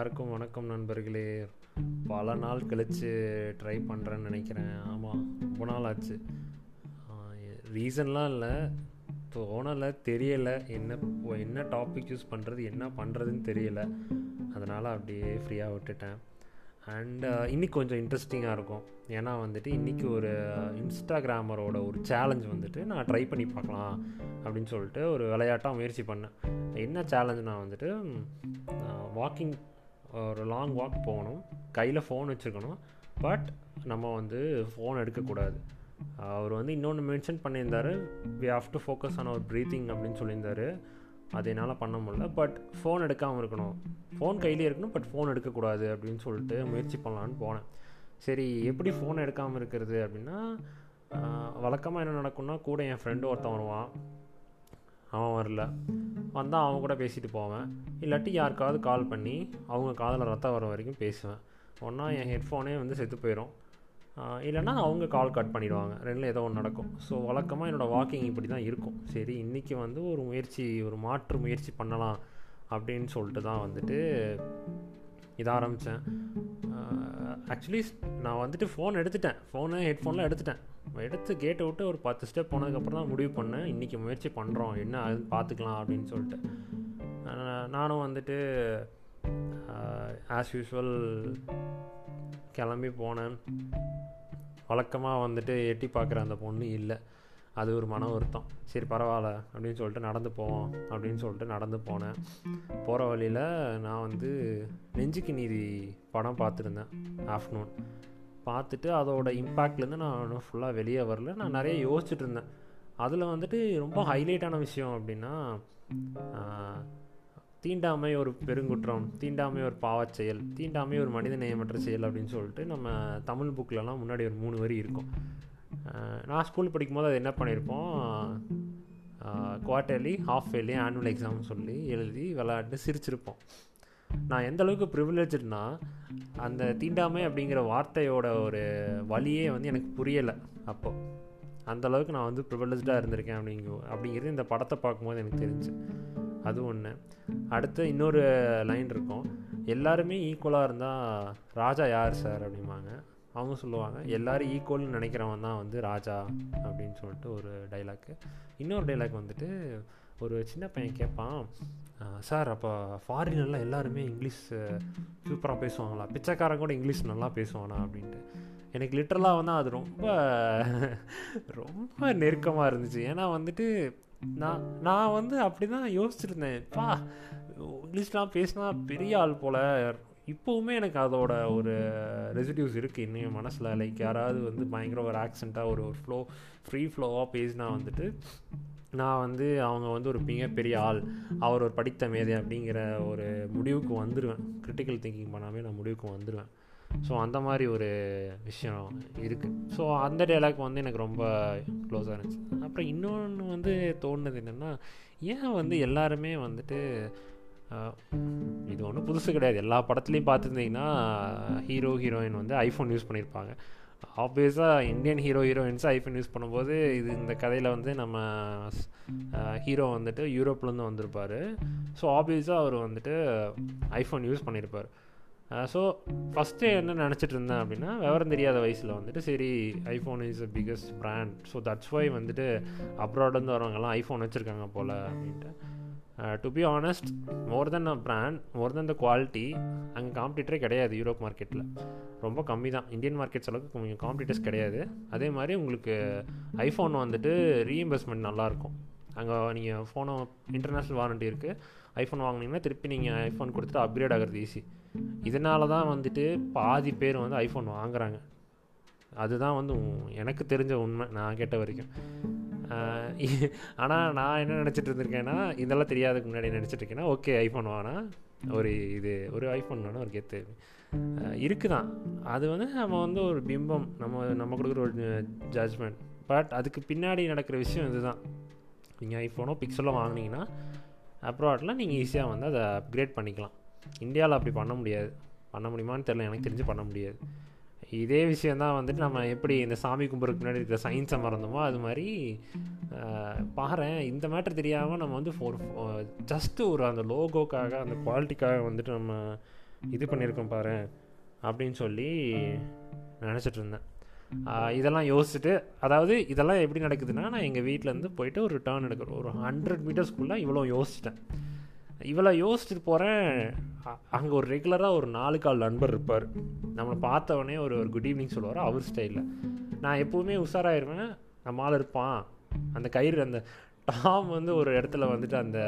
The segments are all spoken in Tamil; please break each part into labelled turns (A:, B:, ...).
A: எல்லாருக்கும் வணக்கம் நண்பர்களே. பல நாள் கழித்து ட்ரை பண்ணுறேன்னு நினைக்கிறேன். ஆமாம் ரொம்ப நாள் ஆச்சு. ரீசன்லாம் இல்லை. தோணலை தெரியலை. என்ன என்ன டாபிக் யூஸ் பண்ணுறது என்ன பண்ணுறதுன்னு தெரியலை. அதனால் அப்படியே ஃப்ரீயாக விட்டுட்டேன். அண்ட் இன்றைக்கி கொஞ்சம் இன்ட்ரெஸ்டிங்காக இருக்கும். ஏன்னா வந்துட்டு இன்றைக்கி ஒரு இன்ஸ்டாகிராமரோட ஒரு சேலஞ்ச் வந்துட்டு நான் ட்ரை பண்ணி பார்க்கலாம் அப்படின்னு சொல்லிட்டு ஒரு விளையாட்டாக முயற்சி பண்ணேன். என்ன சேலஞ்சுனா வந்துட்டு வாக்கிங் ஒரு லாங் வாக் போகணும். கையில் ஃபோன் வச்சுருக்கணும். பட் நம்ம வந்து ஃபோன் எடுக்கக்கூடாது. அவர் வந்து இன்னொன்று மென்ஷன் பண்ணியிருந்தார். We have to focus on our breathing அப்படின்னு சொல்லியிருந்தாரு. அது என்னால் பண்ண முடியல. பட் ஃபோன் எடுக்காமல் இருக்கணும். ஃபோன் கையிலே இருக்கணும் பட் ஃபோன் எடுக்கக்கூடாது அப்படின்னு சொல்லிட்டு முயற்சி பண்ணலான்னு போனேன். சரி எப்படி ஃபோன் எடுக்காமல் இருக்கிறது அப்படின்னா வழக்கமாக என்ன நடக்கும்னா கூட என் ஃப்ரெண்டு ஒருத்தன் வருவான். அவன் வரல. வந்தால் அவன் கூட பேசிட்டு போவேன். இல்லாட்டி யாருக்காவது கால் பண்ணி அவங்க காதில் ரத்தம் வர வரைக்கும் பேசுவேன். ஒன்றா என் ஹெட்ஃபோனே வந்து செத்து போயிடும் இல்லைன்னா அவங்க கால் கட் பண்ணிடுவாங்க. ரெண்டில் ஏதோ ஒன்று நடக்கும். ஸோ வழக்கமாக என்னோடய வாக்கிங் இப்படி தான் இருக்கும். சரி இன்றைக்கி வந்து ஒரு முயற்சி ஒரு மாற்று முயற்சி பண்ணலாம் அப்படின்னு சொல்லிட்டு தான் வந்துட்டு இதை ஆரம்பித்தேன் ஆக்சுவலி நான் வந்துட்டு ஃபோன் எடுத்துட்டேன். ஃபோனு ஹெட்ஃபோனில் எடுத்துட்டேன். எடுத்து கேட்டை விட்டு ஒரு பத்து ஸ்டெப் போனதுக்கப்புறம் தான் முடிவு பண்ணேன். இன்றைக்கி முயற்சி பண்ணுறோம் என்ன அது பார்த்துக்கலாம் அப்படின்னு சொல்லிட்டு. நானும் வந்துட்டு ஆஸ் யூஷுவல் கிளம்பி போனேன். வழக்கமாக வந்துட்டு எட்டி பார்க்குற அந்த பொண்ணு இல்லை. அது ஒரு மன வருத்தம். சரி பரவாயில்ல அப்படின்னு சொல்லிட்டு நடந்து போவோம் அப்படின்னு சொல்லிட்டு நடந்து போனேன். போகிற வழியில் நான் வந்து நெஞ்சுக்கு நீதி படம் பார்த்துருந்தேன் ஆஃப்டர்நூன். பார்த்துட்டு அதோட இம்பேக்ட்லேருந்து நான் ஃபுல்லாக வெளியே வரல. நான் நிறைய யோசிச்சுட்டு இருந்தேன். அதில் வந்துட்டு ரொம்ப ஹைலைட்டான விஷயம் அப்படின்னா தீண்டாமை ஒரு பெருங்குற்றம் தீண்டாமை ஒரு பாவச் செயல் தீண்டாமை ஒரு மனித நேயமற்ற செயல் அப்படின்னு சொல்லிட்டு நம்ம தமிழ் புக்கிலலாம் முன்னாடி ஒரு மூணு வரி இருக்கும். நான் ஸ்கூல் படிக்கும்போது அது என்ன பண்ணியிருப்போம்? குவார்ட்டர்லி ஹாஃப் இயர்லி ஆனுவல் எக்ஸாம்னு சொல்லி எழுதி விளையாட்டு சிரிச்சிருப்போம். நான் எந்த அளவுக்கு ப்ரிவிலேஜ்னா அந்த தீண்டாமை அப்படிங்கிற வார்த்தையோட ஒரு வழியே வந்து எனக்கு புரியலை அப்போது அந்த அளவுக்கு நான் வந்து ப்ரிவிலேஜாக இருந்திருக்கேன் அப்படிங்க அப்படிங்கிறது இந்த படத்தை பார்க்கும்போது எனக்கு தெரிஞ்சு. அது ஒன்று அடுத்து இன்னொரு லைன் இருக்கும். எல்லாருமே ஈக்குவலாக இருந்தால் ராஜா யார் சார் அப்படிம்பாங்க. அவங்க சொல்லுவாங்க எல்லோரும் ஈக்குவல்னு நினைக்கிறவன் தான் வந்து ராஜா அப்படின்னு சொல்லிட்டு ஒரு டைலாக்கு இன்னொரு டைலாக் வந்துட்டு ஒரு சின்ன பையன் கேட்பான் சார் அப்போ ஃபாரின்லாம் எல்லாருமே இங்கிலீஷ் சூப்பராக பேசுவாங்களா? பிச்சைக்காரன் கூட இங்கிலீஷ் நல்லா பேசுவானா அப்படின்ட்டு. எனக்கு லிட்டரலாக வந்து அது ரொம்ப ரொம்ப நெருக்கமாக இருந்துச்சு. ஏன்னா வந்துட்டு நான் நான் வந்து அப்படி தான் யோசிச்சுருந்தேன். பா இங்கிலீஷ்லாம் பேசினா பெரிய ஆள் போல். இப்போவுமே எனக்கு அதோட ஒரு ரெசிடியூஸ் இருக்குது இன்னும் மனசில் லைக் யாராவது வந்து பயங்கர ஒரு ஆக்சண்ட்டாக ஒரு ஒரு ஃப்ளோ ஃப்ரீ ஃப்ளோவாக பேசினா வந்துட்டு நான் வந்து அவங்க வந்து ஒரு மிகப்பெரிய ஆள். அவர் ஒரு படித்த மேதை அப்படிங்கிற ஒரு முடிவுக்கு வந்துடுவேன் கிரிட்டிக்கல் திங்கிங் பண்ணாமே நான் முடிவுக்கு வந்துடுவேன் ஸோ அந்த மாதிரி ஒரு விஷயம் இருக்குது ஸோ அந்த டைலாக் வந்து எனக்கு ரொம்ப க்ளோஸாக இருந்துச்சு. அப்புறம் இன்னொன்று வந்து தோணுது என்னென்னா ஏன் வந்து எல்லாருமே வந்துட்டு இது ஒன்றும் புதுசு கிடையாது. எல்லா படத்துலையும் பார்த்துருந்தீங்கன்னா ஹீரோ ஹீரோயின் வந்து ஐஃபோன் யூஸ் பண்ணியிருப்பாங்க ஆப்வியஸாக Indian hero heroines iPhone use பண்ணும்போது இது இந்த கதையில் வந்து நம்ம ஹீரோ வந்துட்டு யூரோப்லேருந்து வந்திருப்பார். ஸோ ஆப்வியஸாக அவர் வந்துட்டு ஐஃபோன் யூஸ் பண்ணியிருப்பார் ஸோ ஃபஸ்ட்டு என்ன நினச்சிட்டு இருந்தேன் அப்படின்னா விவரம் தெரியாத வயசில் வந்துட்டு சரி iPhone is a biggest brand so that's why வந்துட்டு அப்ராட்லேருந்து வரவங்கெல்லாம் ஐஃபோன் வச்சுருக்காங்க போல் அப்படின்ட்டு. To be honest more than a brand more than the quality அங்கே காம்படிட்டரே கிடையாது யூரோப் மார்க்கெட்டில் ரொம்ப கம்மி தான் இந்தியன் மார்க்கெட்ஸ் அளவுக்கு கொஞ்சம் காம்படிட்டர்ஸ் கிடையாது. அதே மாதிரி உங்களுக்கு ஐஃபோன் வந்துட்டு ரீஇம்பர்ஸ்மெண்ட் நல்லாயிருக்கும் அங்கே நீங்கள் ஃபோனை இன்டர்நேஷ்னல் வாரண்ட்டி இருக்குது ஐஃபோன் வாங்கினீங்கன்னா திருப்பி நீங்கள் ஐஃபோன் கொடுத்துட்டு அப்கிரேட் ஆகிறது ஈஸி இதனால தான் வந்துட்டு பாதி பேர் வந்து ஐஃபோன் வாங்குறாங்க. அதுதான் வந்து எனக்கு தெரிஞ்ச உண்மை. நான் கேட்ட வரைக்கும். ஆனால் நான் என்ன நினச்சிட்டு இருந்திருக்கேன்னா இதெல்லாம் தெரியாதுக்கு முன்னாடி நினச்சிட்டு இருக்கேன்னா ஓகே ஐஃபோன் வாங்கினா ஒரு இது ஒரு ஐஃபோன் வேணால் ஒரு கெத்து. இருக்குதான். அது வந்து நம்ம வந்து ஒரு பிம்பம் நம்ம நம்ம கொடுக்குற ஒரு ஜட்ஜ்மெண்ட் பட் அதுக்கு பின்னாடி நடக்கிற விஷயம் இதுதான். நீங்கள் ஐஃபோனோ பிக்சலோ வாங்கினீங்கன்னா அப்ராட்லாம் நீங்கள் ஈஸியாக வந்து அதை அப்கிரேட் பண்ணிக்கலாம். இந்தியாவில் அப்படி பண்ண முடியாது. பண்ண முடியுமான்னு தெரில எனக்கு தெரிஞ்சு பண்ண முடியாது. இதே விஷயந்தான் வந்துட்டு நம்ம எப்படி இந்த சாமி கும்பிட்றதுக்கு முன்னாடி இருக்கிற சயின்ஸை மறந்தோமோ அது மாதிரி பாரு இந்த மேட்ரு தெரியாமல் நம்ம வந்து ஃபோர் ஜஸ்ட்டு ஒரு அந்த லோகோக்காக அந்த குவாலிட்டிக்காக வந்துட்டு நம்ம இது பண்ணியிருக்கோம் பாரு அப்படின்னு சொல்லி நினச்சிட்டு இருந்தேன் இதெல்லாம் யோசிச்சுட்டு அதாவது இதெல்லாம் எப்படி நடக்குதுன்னா நான் எங்கள் வீட்டிலேருந்து போயிட்டு ஒரு டேர்ன் எடுக்கிறோம் ஒரு ஹண்ட்ரட் மீட்டர்ஸ்குள்ளே இவ்வளோ யோசிச்சிட்டேன். இவ்வளோ யோசிச்சுட்டு போகிறேன் அங்கே ஒரு ரெகுலராக ஒரு நாலு கால் நண்பர் இருப்பார். நம்மளை பார்த்தவொடனே ஒரு ஒரு குட் ஈவினிங் சொல்லுவார் அவர் ஸ்டைலில் நான் எப்போவுமே உஷாராயிருவேன். நம்ம ஆள் இருப்பான் அந்த கயிறு அந்த டாம் வந்து ஒரு இடத்துல வந்துட்டு அந்த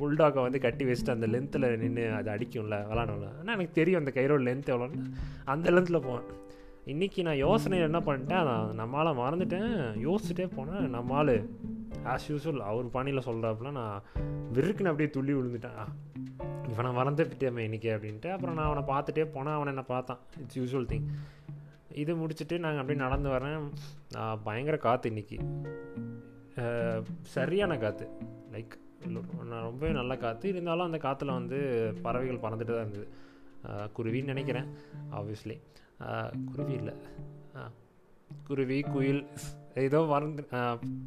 A: புல்டாக்கை வந்து கட்டி வச்சுட்டு அந்த லென்த்தில் நின்று அது அடிக்கும்ல விளாடணும்ல ஆனால் எனக்கு தெரியும் அந்த கயிறோட லென்த் எவ்வளோன்னு. அந்த லென்த்தில் போவேன். இன்றைக்கி நான் யோசனை என்ன பண்ணிட்டேன் நான் நம்மளால் மறந்துட்டேன். யோசிச்சுட்டே போனேன் நம்மளால் ஆஸ் யூஸ்வல் அவர் பாணியில் சொல்கிறாப்புல நான் விருக்குன்னு அப்படியே துள்ளி விழுந்துட்டேன். இவனை மறந்துட்டேமே இன்றைக்கி அப்படின்ட்டு அப்புறம் நான் அவனை பார்த்துட்டே போனால் அவனை என்ன பார்த்தான். இட்ஸ் யூஸ்வல் திங் இது முடிச்சுட்டு நாங்கள் அப்படியே நடந்து வரேன் பயங்கர காற்று இன்றைக்கி சரியான காற்று லைக் நான் ரொம்பவே நல்ல காற்று இருந்தாலும் அந்த காற்றுல வந்து பறவைகள் பறந்துட்டு தான் இருந்தது. குருவின்னு நினைக்கிறேன் ஆப்வியஸ்லி குருவி இல்லை. குருவி குயில் ஏதோ மறந்து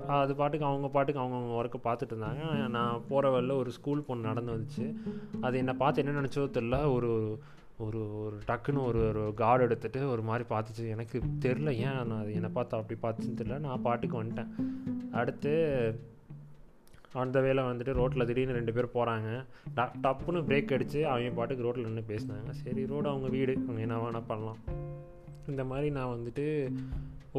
A: அது பாட்டுக்கு அவங்க பாட்டுக்கு அவங்கவுங்க ஒர்க்கை பார்த்துட்டு இருந்தாங்க. நான் போகிற வழியில் ஒரு ஸ்கூல் பொண்ணு நடந்து வந்துச்சு. அது என்னை பார்த்து என்ன நினச்சோ தெரில ஒரு ஒரு ஒரு டக்குன்னு ஒரு ஒரு கார்டு எடுத்துகிட்டு ஒரு மாதிரி பார்த்துச்சு. எனக்கு தெரில ஏன் நான் அது என்னை பார்த்தா அப்படி பார்த்துச்சுன்னு தெரில நான் பாட்டுக்கு வந்துட்டேன். அடுத்து அந்த வேலை வந்துட்டு ரோட்டில் திடீர்னு ரெண்டு பேர் போகிறாங்க ட டப்புன்னு பிரேக் அடித்து அவங்க பாட்டுக்கு ரோட்டில் நின்று பேசினாங்க. சரி ரோடு அவங்க வீடு. அவங்க என்ன வேணால் பண்ணலாம். இந்த மாதிரி நான் வந்துட்டு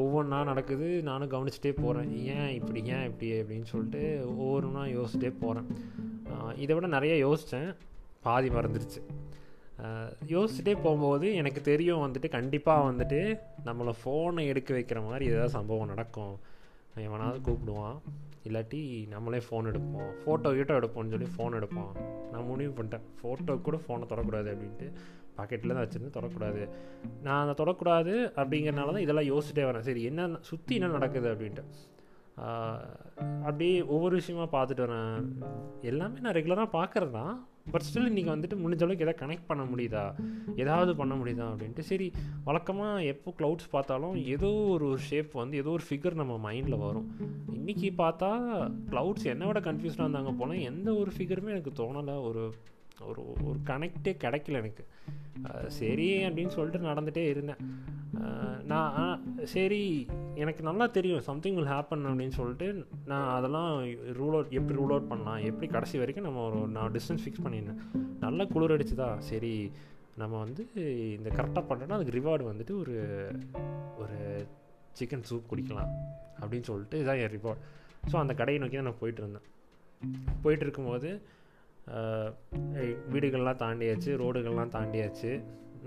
A: ஒவ்வொன்றா நடக்குது. நானும் கவனிச்சிட்டே போகிறேன் ஏன் இப்படி ஏன் இப்படி அப்படின்னு சொல்லிட்டு ஒவ்வொன்றா யோசிச்சிட்டே போகிறேன் இதை விட நிறைய யோசித்தேன் பாதி மறந்துடுச்சு யோசிச்சுட்டே போகும்போது எனக்கு தெரியும் வந்துட்டு கண்டிப்பாக வந்துட்டு நம்மளை ஃபோனை எடுக்க வைக்கிற மாதிரி ஏதாவது சம்பவம் நடக்கும். எவனாவது கூப்பிடுவான். இல்லாட்டி நம்மளே ஃபோன் எடுப்போம். ஃபோட்டோ கீட்டோ எடுப்போம்னு சொல்லி ஃபோன் எடுப்போம். நான் முடிவு பண்ணிட்டேன். ஃபோட்டோ கூட ஃபோனை தொடக்கூடாது அப்படின்ட்டு பாக்கெட்டில் தான் வச்சுருந்து தொடக்கூடாது. நான் அதை தொடக்கூடாது அப்படிங்கிறனால தான் இதெல்லாம் யோசிச்சிட்டே வரேன். சரி என்ன சுற்றி என்ன நடக்குது அப்படின்ட்டு. அப்படியே ஒவ்வொரு விஷயமா பார்த்துட்டு வரேன். எல்லாமே நான் ரெகுலராக பார்க்குறது? தான் பட் ஸ்டில் இன்றைக்கி வந்துட்டு முடிஞ்ச அளவுக்கு எதாவது கனெக்ட் பண்ண முடியுதா? ஏதாவது பண்ண முடியுதா அப்படின்ட்டு. சரி வழக்கமாக எப்போ க்ளவுட்ஸ் பார்த்தாலும் ஏதோ ஒரு ஷேப் வந்து ஏதோ ஒரு ஃபிகர் நம்ம மைண்டில் வரும். இன்றைக்கி பார்த்தா க்ளவுட்ஸ் என்னை விட கன்ஃபியூஸ்டாக இருந்தாங்க போனால் எந்த ஒரு ஃபிகருமே எனக்கு தோணலை. ஒரு ஒரு ஒரு கனெக்டே கிடைக்கல எனக்கு. சரி அப்படின்னு சொல்லிட்டு நடந்துகிட்டே இருந்தேன். நான் சரி எனக்கு நல்லா தெரியும் சம்திங் வில் ஹேப்பன் அப்படின்னு சொல்லிட்டு நான் அதெல்லாம் ரூல் அவுட் எப்படி ரூல் அவுட் பண்ணலாம் எப்படி கடைசி வரைக்கும் நம்ம ஒரு நான் டிஸ்டன்ஸ் ஃபிக்ஸ் பண்ணியிருந்தேன். நல்லா குளிர் அடிச்சுதா? சரி நம்ம வந்து இந்த கரெக்டாக பண்ணுறோன்னா அதுக்கு ரிவார்டு வந்துட்டு ஒரு ஒரு சிக்கன் சூப் குடிக்கலாம் அப்படின்னு சொல்லிட்டு இதுதான் என் ரிவார்ட் ஸோ அந்த கடையை நோக்கி தான் நான் போயிட்டு இருந்தேன். போயிட்டு இருக்கும்போது வீடுகள்லாம் தாண்டியாச்சு ரோடுகள்லாம் தாண்டியாச்சு.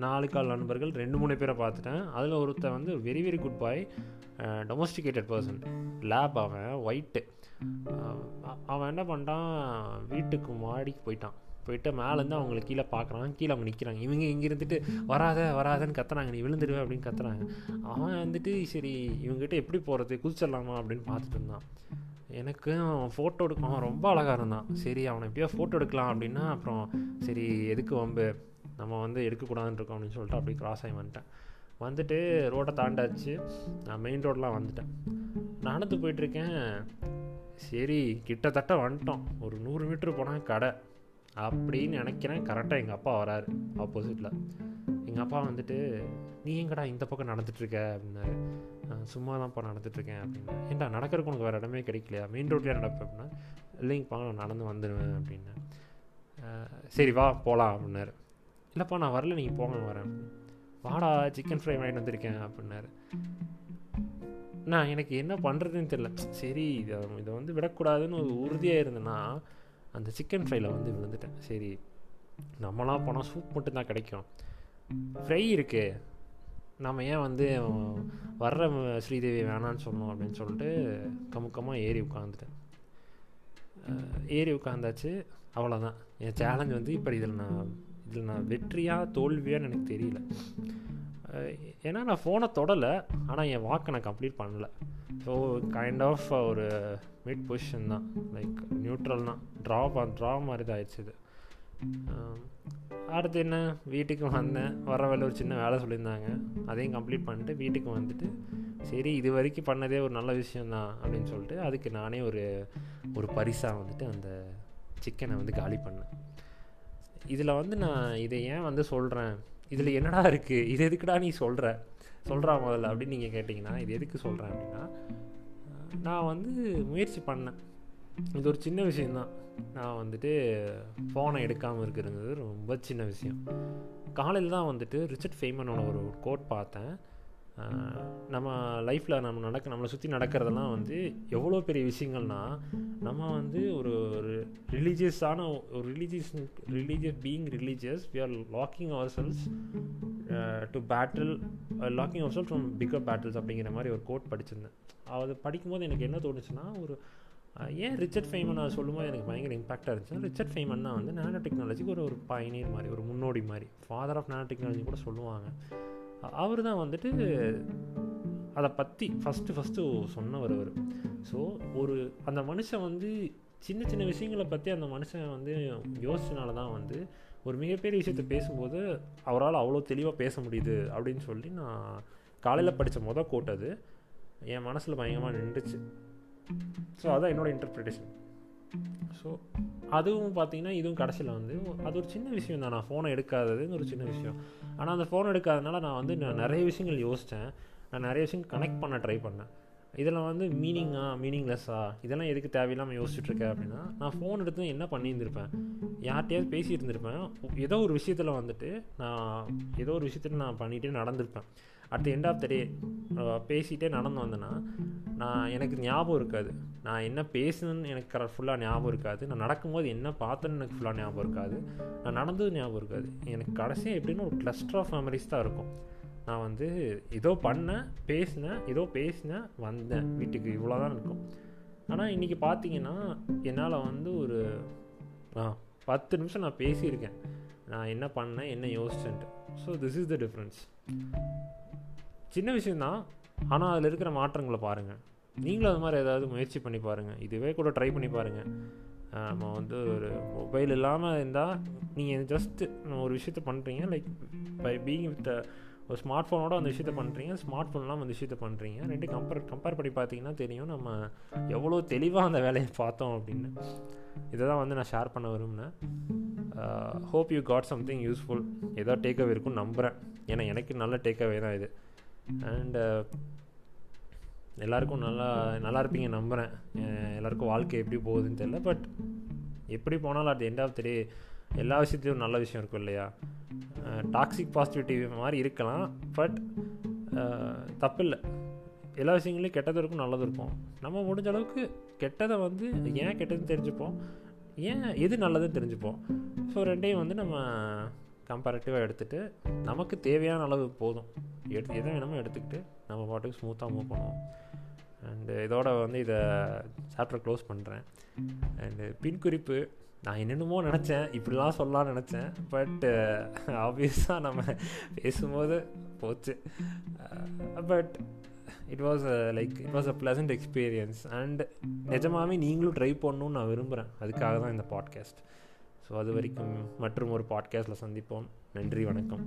A: நாலு கால் நண்பர்கள் ரெண்டு மூணு பேரை பார்த்துட்டேன். அதில் ஒருத்தன் வந்து very very good boy domesticated person lab அவன் ஒயிட்டு அவன் என்ன பண்ணிட்டான் வீட்டுக்கு மாடிக்கு போயிட்டான். போயிட்டு மேலேருந்து அவங்களுக்கு கீழே பார்க்குறான். கீழே அவங்க நிற்கிறாங்க இவங்க இங்கே இருந்துட்டு வராத வராதன்னு கத்துறாங்க. நீ விழுந்துடுவே அப்படின்னு கத்துறாங்க. அவன் வந்துட்டு சரி இவங்ககிட்ட எப்படி போகிறது குதிச்சிடலாமா? அப்படின்னு பார்த்துட்டு இருந்தான். எனக்கு அவன் ஃபோட்டோ எடுக்க அவன் ரொம்ப அழகாக இருந்தான். சரி அவனை எப்படியோ ஃபோட்டோ எடுக்கலாம் அப்படின்னா அப்புறம் சரி எதுக்கு வம்பு? நம்ம வந்து எடுக்கக்கூடாதுன்னு இருக்கோம் அப்படின்னு சொல்லிட்டு அப்படியே கிராஸ் ஆகி வந்துட்டேன். வந்துட்டு ரோட்டை தாண்டாச்சு. நான் மெயின் ரோடெலாம் வந்துட்டேன். நடந்து போயிட்டுருக்கேன் சரி கிட்டத்தட்ட வந்துட்டோம். ஒரு நூறு மீட்ரு போனால் கடை. அப்படின்னு நினைக்கிறேன். கரெக்டாக எங்கள் அப்பா வராரு. ஆப்போசிட்டில் எங்கள் அப்பா வந்துட்டு நீ எங்கடா இந்த பக்கம் நடந்துட்டுருக்க அப்படின்னாரு சும்மா தான்ப்பா நடந்துட்டுருக்கேன் அப்படின்னா. ஏன்டா நடக்கிறதுக்கு உனக்கு வேறு இடமே கிடைக்கலையா? மெயின் ரோட்லேயே நடப்பேன் அப்படின்னா இல்லைங்கப்பா நான் நடந்து வந்துடுவேன் அப்படின்னு. சரி வா போகலாம் அப்படின்னாரு. இல்லைப்பா நான் வரல நீங்கள் போங்க வரேன் வாடா சிக்கன் ஃப்ரை வாங்கிட்டு வந்திருக்கேன் அப்படின்னாரு. நான் எனக்கு என்ன பண்ணுறதுன்னு தெரில சரி இதை இதை வந்து விடக்கூடாதுன்னு ஒரு உறுதியாக இருந்தேன்னா அந்த சிக்கன் ஃப்ரையில் வந்து விழுந்துட்டேன். சரி நம்மளாம் போனால் சூப் மட்டும்தான் கிடைக்கும். ஃப்ரை இருக்கு. நம்ம ஏன் வந்து வர்ற ஸ்ரீதேவி வேணான்னு சொன்னோம் அப்படின்னு சொல்லிட்டு கமுக்கமாக ஏறி உட்காந்துட்டேன் ஏறி உட்காந்தாச்சு அவ்வளோதான் என் சேலஞ்ச் வந்து இப்போ இதில் நான் இதில் நான் வெற்றியாக தோல்வியான்னு எனக்கு தெரியல. ஏன்னா நான் ஃபோனை தொடலை. ஆனால் என் வாக்கை நான் கம்ப்ளீட் பண்ணலை. ஸோ கைண்ட் ஆஃப் ஒரு மிட் பொசிஷன் தான். லைக் நியூட்ரல் தான். ட்ரா ட்ரா மாதிரி தான் ஆயிடுச்சு இது. அடுத்து என்ன? வீட்டுக்கு வந்தேன். வர வேலை ஒரு சின்ன வேலை சொல்லியிருந்தாங்க. அதையும் கம்ப்ளீட் பண்ணிட்டு வீட்டுக்கு வந்துட்டு சரி இது வரைக்கும் பண்ணதே ஒரு நல்ல விஷயந்தான் அப்படின்னு சொல்லிட்டு அதுக்கு நானே ஒரு ஒரு பரிசாக வந்துட்டு அந்த சிக்கனை வந்து காலி பண்ணேன். இதில் வந்து நான் இதை ஏன் வந்து சொல்கிறேன் இதில் என்னடா இருக்குது இது எதுக்குடா நீ சொல்கிற சொல்கிறா முதல்ல அப்படின்னு நீங்கள் கேட்டிங்கன்னா இது எதுக்கு சொல்கிறேன் அப்படின்னா நான் வந்து முயற்சி பண்ணேன். இது ஒரு சின்ன விஷயந்தான். நான் வந்துட்டு ஃபோனை எடுக்காமல் இருக்கிறது ரொம்ப சின்ன விஷயம். காலையில் தான் வந்துட்டு ரிச்சர்ட் ஃபெய்மனோட ஒரு கோட் பார்த்தேன். நம்ம லைஃப்பில் நம்ம நடக்க நம்மளை சுற்றி நடக்கிறதெல்லாம் வந்து எவ்வளோ பெரிய விஷயங்கள்னால் நம்ம வந்து ஒரு ஒரு ரிலீஜியஸான ஒரு religious religious being religious we are locking ourselves to battle locking ourselves from pick up battles அப்படிங்கிற மாதிரி ஒரு கோட் படிச்சிருந்தேன். அது படிக்கும்போது எனக்கு என்ன தோணுச்சுன்னா ஒரு ஏன் ரிச்சர்ட் ஃபெய்மன் நான் சொல்லும்போது எனக்கு பயங்கர இம்பாக்டாக இருந்துச்சு ரிச்சர்ட் ஃபெய்மன்னா வந்து நானோ டெக்னாலஜிக்கு ஒரு ஒரு பயனீர் மாதிரி ஒரு முன்னோடி மாதிரி ஃபாதர் ஆஃப் நானோ டெக்னாலஜி கூட சொல்லுவாங்க. அவர் தான் வந்துட்டு அதை பற்றி ஃபஸ்ட்டு ஃபஸ்ட்டு சொன்னவர் அவர். ஸோ ஒரு அந்த மனுஷன் வந்து சின்ன சின்ன விஷயங்களை பற்றி அந்த மனுஷன் வந்து யோசிச்சனால தான் வந்து ஒரு மிகப்பெரிய விஷயத்த பேசும்போது அவரால் அவ்வளோ தெளிவாக பேச முடியுது அப்படின்னு சொல்லி நான் காலையில் படித்த மொதல் கோட்டது என் மனசில் பயங்கரமாக நின்றுச்சு. ஸோ அதான் என்னோடய இன்டர்பிரிட்டேஷன் ஸோ அதுவும் பார்த்தீங்கன்னா இதுவும் கடைசியில் வந்து அது ஒரு சின்ன விஷயம் தான். நான் ஃபோனை எடுக்காததுன்னு ஒரு சின்ன விஷயம். ஆனால் அந்த ஃபோன் எடுக்காதனால நான் வந்து நான் நிறைய விஷயங்கள் யோசித்தேன் நான் நிறைய விஷயம் கனெக்ட் பண்ண ட்ரை பண்ணேன். இதில் வந்து மீனிங்கா மீனிங்லெஸ்ஸா இதெல்லாம் எதுக்கு தேவையில்லாமல் யோசிச்சுட்ருக்கேன் அப்படின்னா நான் ஃபோன் எடுத்து என்ன பண்ணியிருந்திருப்பேன்? யார்கிட்டயாவது பேசிகிட்டு இருந்திருப்பேன். ஏதோ ஒரு விஷயத்தில் வந்துட்டு நான் ஏதோ ஒரு விஷயத்தில் நான் பண்ணிகிட்டே நடந்திருப்பேன். At end of the day பேசிகிட்டே நடந்து வந்தேன்னா நான் எனக்கு ஞாபகம் இருக்காது. நான் என்ன பேசுனேன்னு எனக்கு ஃபுல்லாக ஞாபகம் இருக்காது. நான் நடக்கும்போது என்ன பார்த்தேன்னு எனக்கு ஃபுல்லாக ஞாபகம் இருக்காது. நான் நடந்தது ஞாபகம் இருக்காது. எனக்கு கடைசியாக எப்படின்னு ஒரு கிளஸ்டர் ஆஃப் மெமரிஸ் தான் இருக்கும். நான் வந்து ஏதோ பண்ணேன் பேசினேன் ஏதோ பேசினேன் வந்தேன். வீட்டுக்கு இவ்வளோ தான் இருக்கும். ஆனால் இன்றைக்கி பார்த்தீங்கன்னா என்னால் வந்து ஒரு பத்து நிமிஷம் நான் பேசியிருக்கேன். நான் என்ன பண்ணேன் என்ன யோசிச்சேன்ட்டு. So this is the difference சின்ன விஷயந்தான் ஆனால் அதில் இருக்கிற மாற்றங்களை பாருங்கள் நீங்களும் அது மாதிரி ஏதாவது முயற்சி பண்ணி பாருங்கள் இதுவே கூட ட்ரை பண்ணி பாருங்கள் நம்ம வந்து ஒரு மொபைல் இல்லாமல் இருந்தால் நீங்கள் ஜஸ்ட்டு ஒரு விஷயத்த பண்ணுறீங்க லைக் பை பீயிங் வித் ஒரு ஸ்மார்ட் ஃபோனோட அந்த விஷயத்த பண்ணுறீங்க ஸ்மார்ட் ஃபோன்லாம் அந்த விஷயத்த பண்ணுறீங்க ரெண்டு கம்பேர் கம்பேர் பண்ணி பார்த்தீங்கன்னா தெரியும். நம்ம எவ்வளோ தெளிவாக அந்த வேலையை பார்த்தோம் அப்படின்னு. இதை தான் வந்து நான் ஷேர் பண்ண விரும்பினேன். Hope you got something useful ஏதோ டேக்அவே இருக்கும்னு நம்புகிறேன் ஏன்னா எனக்கு நல்ல டேக்அவே தான் இது. அண்டு எல்லாருக்கும் நல்லா நல்லா இருப்பீங்க நம்புகிறேன் எல்லாருக்கும் வாழ்க்கை எப்படி போகுதுன்னு தெரில பட் எப்படி போனாலும் at end of the day எல்லா விஷயத்துலையும் நல்ல விஷயம் இருக்கும் இல்லையா? டாக்ஸிக் பாசிட்டிவிட்டி மாதிரி இருக்கலாம் பட் தப்பில்லை. எல்லா விஷயங்களையும் கெட்டது இருக்கும் நல்லது இருக்கும். நம்ம முடிஞ்ச அளவுக்கு கெட்டதை வந்து ஏன் கெட்டதுன்னு தெரிஞ்சுப்போம். ஏன் எது நல்லதுன்னு தெரிஞ்சுப்போம். ஸோ ரெண்டையும் வந்து நம்ம கம்பேரட்டிவாக எடுத்துகிட்டு நமக்கு தேவையான அளவு போதும். எடுத்து எதை வேணுமோ எடுத்துக்கிட்டு நம்ம பாட்டுக்கு ஸ்மூத்தாக மூவ் பண்ணுவோம். அண்டு இதோட வந்து இதை சாப்டர் க்ளோஸ் பண்ணுறேன் அண்டு பின் குறிப்பு நான் என்னென்னமோ நினச்சேன் இப்படிலாம் சொல்லலாம்னு நினச்சேன். பட்டு ஆப்வியஸாக நம்ம பேசும்போது போச்சு. But it was like it was a pleasant experience and நிஜமாகவே நீங்களும் ட்ரை பண்ணணும்னு நான் விரும்புகிறேன் அதுக்காக தான் இந்த பாட்காஸ்ட் ஸோ அது வரைக்கும் மற்றும் ஒரு பாட்காஸ்ட்டில் சந்திப்போம். நன்றி வணக்கம்.